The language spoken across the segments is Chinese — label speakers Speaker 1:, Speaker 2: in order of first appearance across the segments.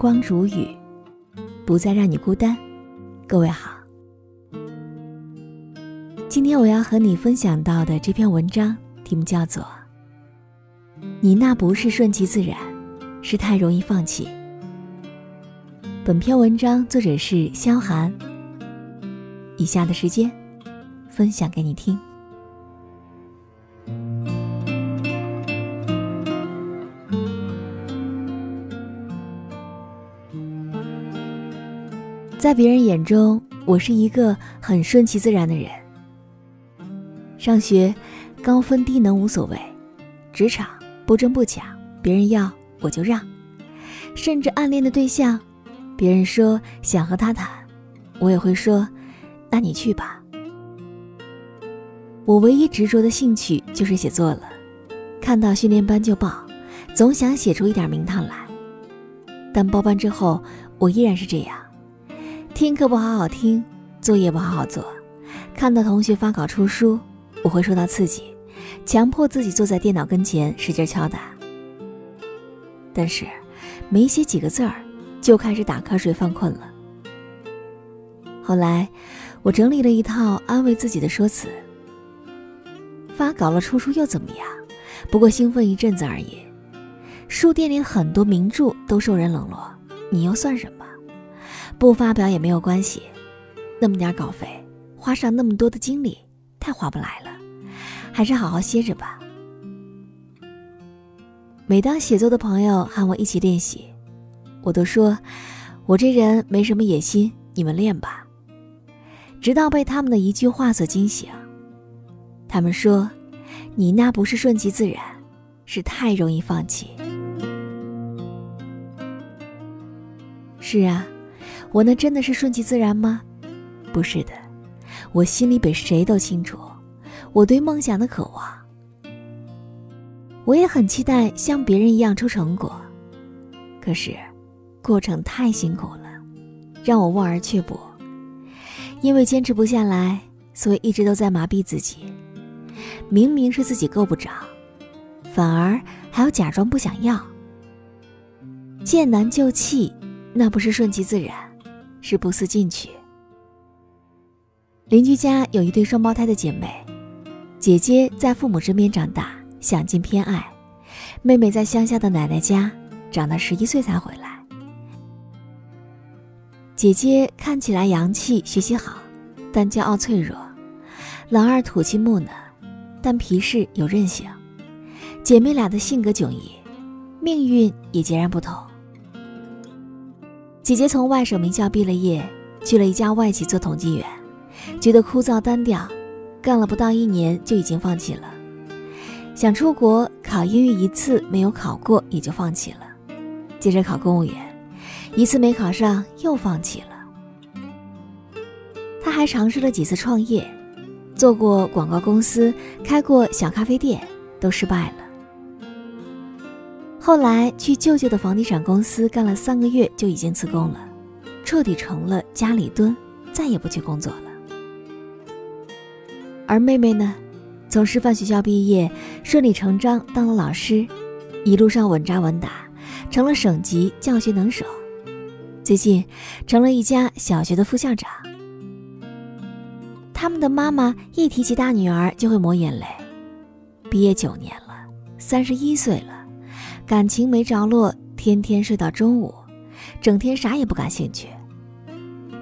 Speaker 1: 光如雨，不再让你孤单。各位好，今天我要和你分享到的这篇文章题目叫做《你那不是顺其自然，是太容易放弃》。本篇文章作者是萧寒。以下的时间，分享给你听。在别人眼中，我是一个很顺其自然的人。上学，高分低能无所谓；职场不争不抢，别人要我就让；甚至暗恋的对象，别人说想和他谈，我也会说，那你去吧。我唯一执着的兴趣就是写作了，看到训练班就报，总想写出一点名堂来。但报班之后，我依然是这样。听课不好好听，作业不好好做，看到同学发稿出书，我会受到刺激，强迫自己坐在电脑跟前使劲敲打。但是，没写几个字儿，就开始打瞌睡犯困了。后来，我整理了一套安慰自己的说辞：发稿了出书又怎么样？不过兴奋一阵子而已。书店里很多名著都受人冷落，你又算什么？不发表也没有关系，那么点稿费，花上那么多的精力，太划不来了，还是好好歇着吧。每当写作的朋友喊我一起练习，我都说，我这人没什么野心，你们练吧。直到被他们的一句话所惊醒，他们说，你那不是顺其自然，是太容易放弃。是啊。我那真的是顺其自然吗？不是的，我心里比谁都清楚，我对梦想的渴望。我也很期待像别人一样出成果，可是，过程太辛苦了，让我望而却步。因为坚持不下来，所以一直都在麻痹自己。明明是自己够不着，反而还要假装不想要。见难就弃，那不是顺其自然。是不思进取。邻居家有一对双胞胎的姐妹，姐姐在父母身边长大，享尽偏爱；妹妹在乡下的奶奶家长到十一岁才回来。姐姐看起来洋气，学习好，但骄傲脆弱；老二土气木讷，但皮实有韧性。姐妹俩的性格迥异，命运也截然不同。姐姐从外省名校毕了业，去了一家外企做统计员，觉得枯燥单调，干了不到一年就已经放弃了。想出国考英语一次没有考过，也就放弃了。接着考公务员，一次没考上又放弃了。他还尝试了几次创业，做过广告公司，开过小咖啡店，都失败了。后来去舅舅的房地产公司干了三个月，就已经辞工了，彻底成了家里蹲，再也不去工作了。而妹妹呢，从师范学校毕业，顺理成章当了老师，一路上稳扎稳打，成了省级教学能手，最近成了一家小学的副校长。他们的妈妈一提起大女儿就会抹眼泪，毕业九年了，三十一岁了。感情没着落，天天睡到中午，整天啥也不感兴趣。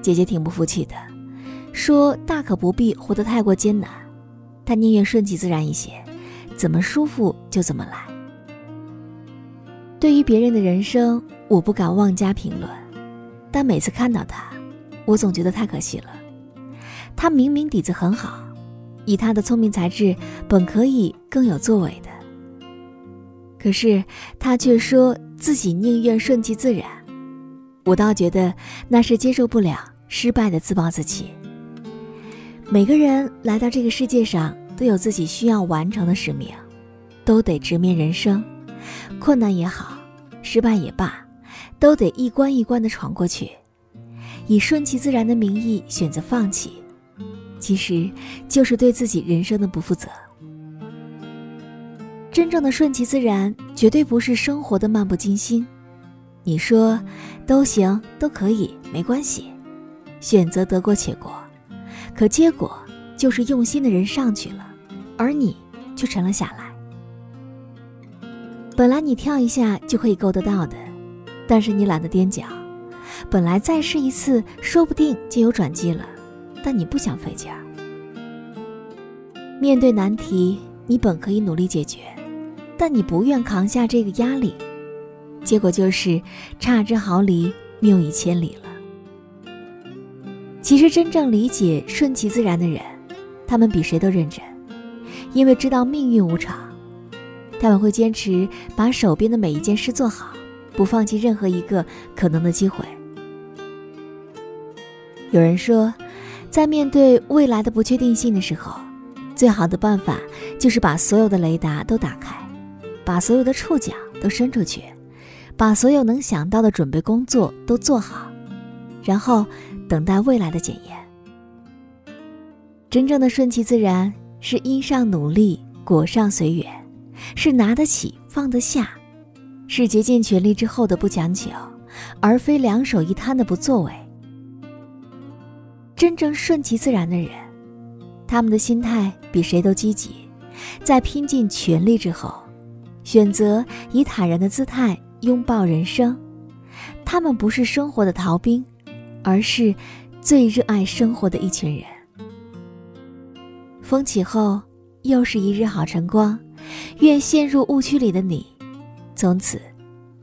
Speaker 1: 姐姐挺不服气的，说大可不必活得太过艰难，她宁愿顺其自然一些，怎么舒服就怎么来。对于别人的人生，我不敢妄加评论，但每次看到他，我总觉得太可惜了。他明明底子很好，以他的聪明才智，本可以更有作为的。可是他却说自己宁愿顺其自然，我倒觉得那是接受不了失败的自暴自弃。每个人来到这个世界上都有自己需要完成的使命，都得直面人生，困难也好，失败也罢，都得一关一关的闯过去。以顺其自然的名义选择放弃，其实就是对自己人生的不负责。真正的顺其自然，绝对不是生活的漫不经心。你说都行，都可以，没关系，选择得过且过。可结果就是用心的人上去了，而你却沉了下来。本来你跳一下就可以够得到的，但是你懒得踮脚。本来再试一次，说不定就有转机了，但你不想费劲儿。面对难题，你本可以努力解决，但你不愿扛下这个压力，结果就是差之毫厘，谬以千里了。其实真正理解顺其自然的人，他们比谁都认真，因为知道命运无常，他们会坚持把手边的每一件事做好，不放弃任何一个可能的机会。有人说，在面对未来的不确定性的时候，最好的办法就是把所有的雷达都打开，把所有的触角都伸出去，把所有能想到的准备工作都做好，然后等待未来的检验。真正的顺其自然，是因上努力，果上随缘，是拿得起放得下，是竭尽全力之后的不强求，而非两手一摊的不作为。真正顺其自然的人，他们的心态比谁都积极，在拼尽全力之后，选择以坦然的姿态拥抱人生。他们不是生活的逃兵，而是最热爱生活的一群人。风起后，又是一日好晨光。愿陷入误区里的你，从此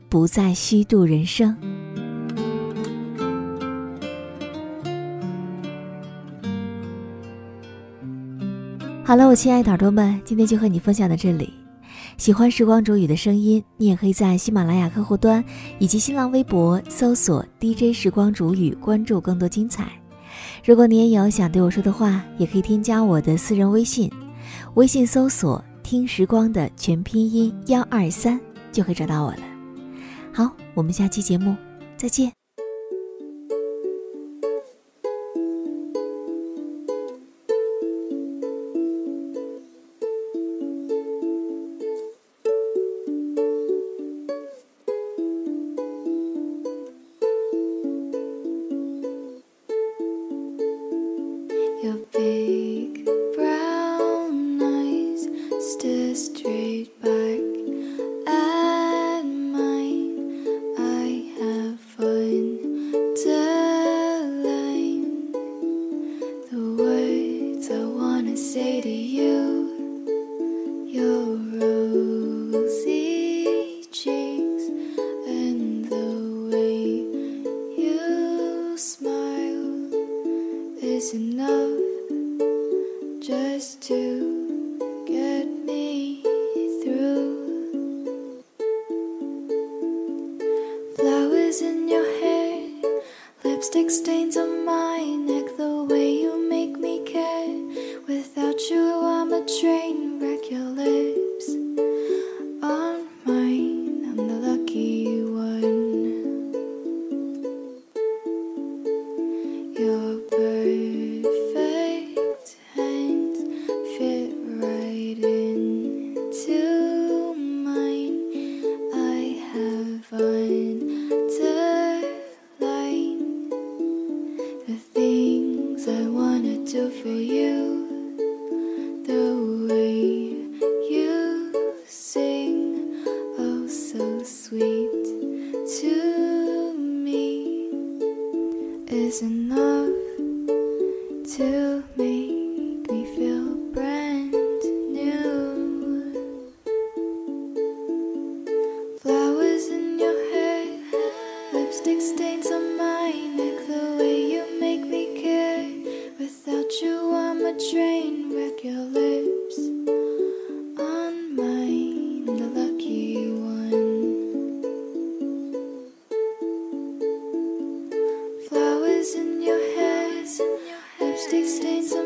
Speaker 1: 不再虚度人生。好了，我亲爱的耳朵们，今天就和你分享到这里。喜欢时光煮雨的声音，你也可以在喜马拉雅客户端以及新浪微博搜索 DJ 时光煮雨，关注更多精彩。如果你也有想对我说的话，也可以添加我的私人微信，微信搜索“听时光”的全拼音幺二三，就可以找到我了。好，我们下期节目再见。plastic stains on my neck, the way you make me care. Without you, I'm a train wreck. Your lips
Speaker 2: on mine, the lucky one. Flowers in your hair, lipstick
Speaker 1: stains
Speaker 2: on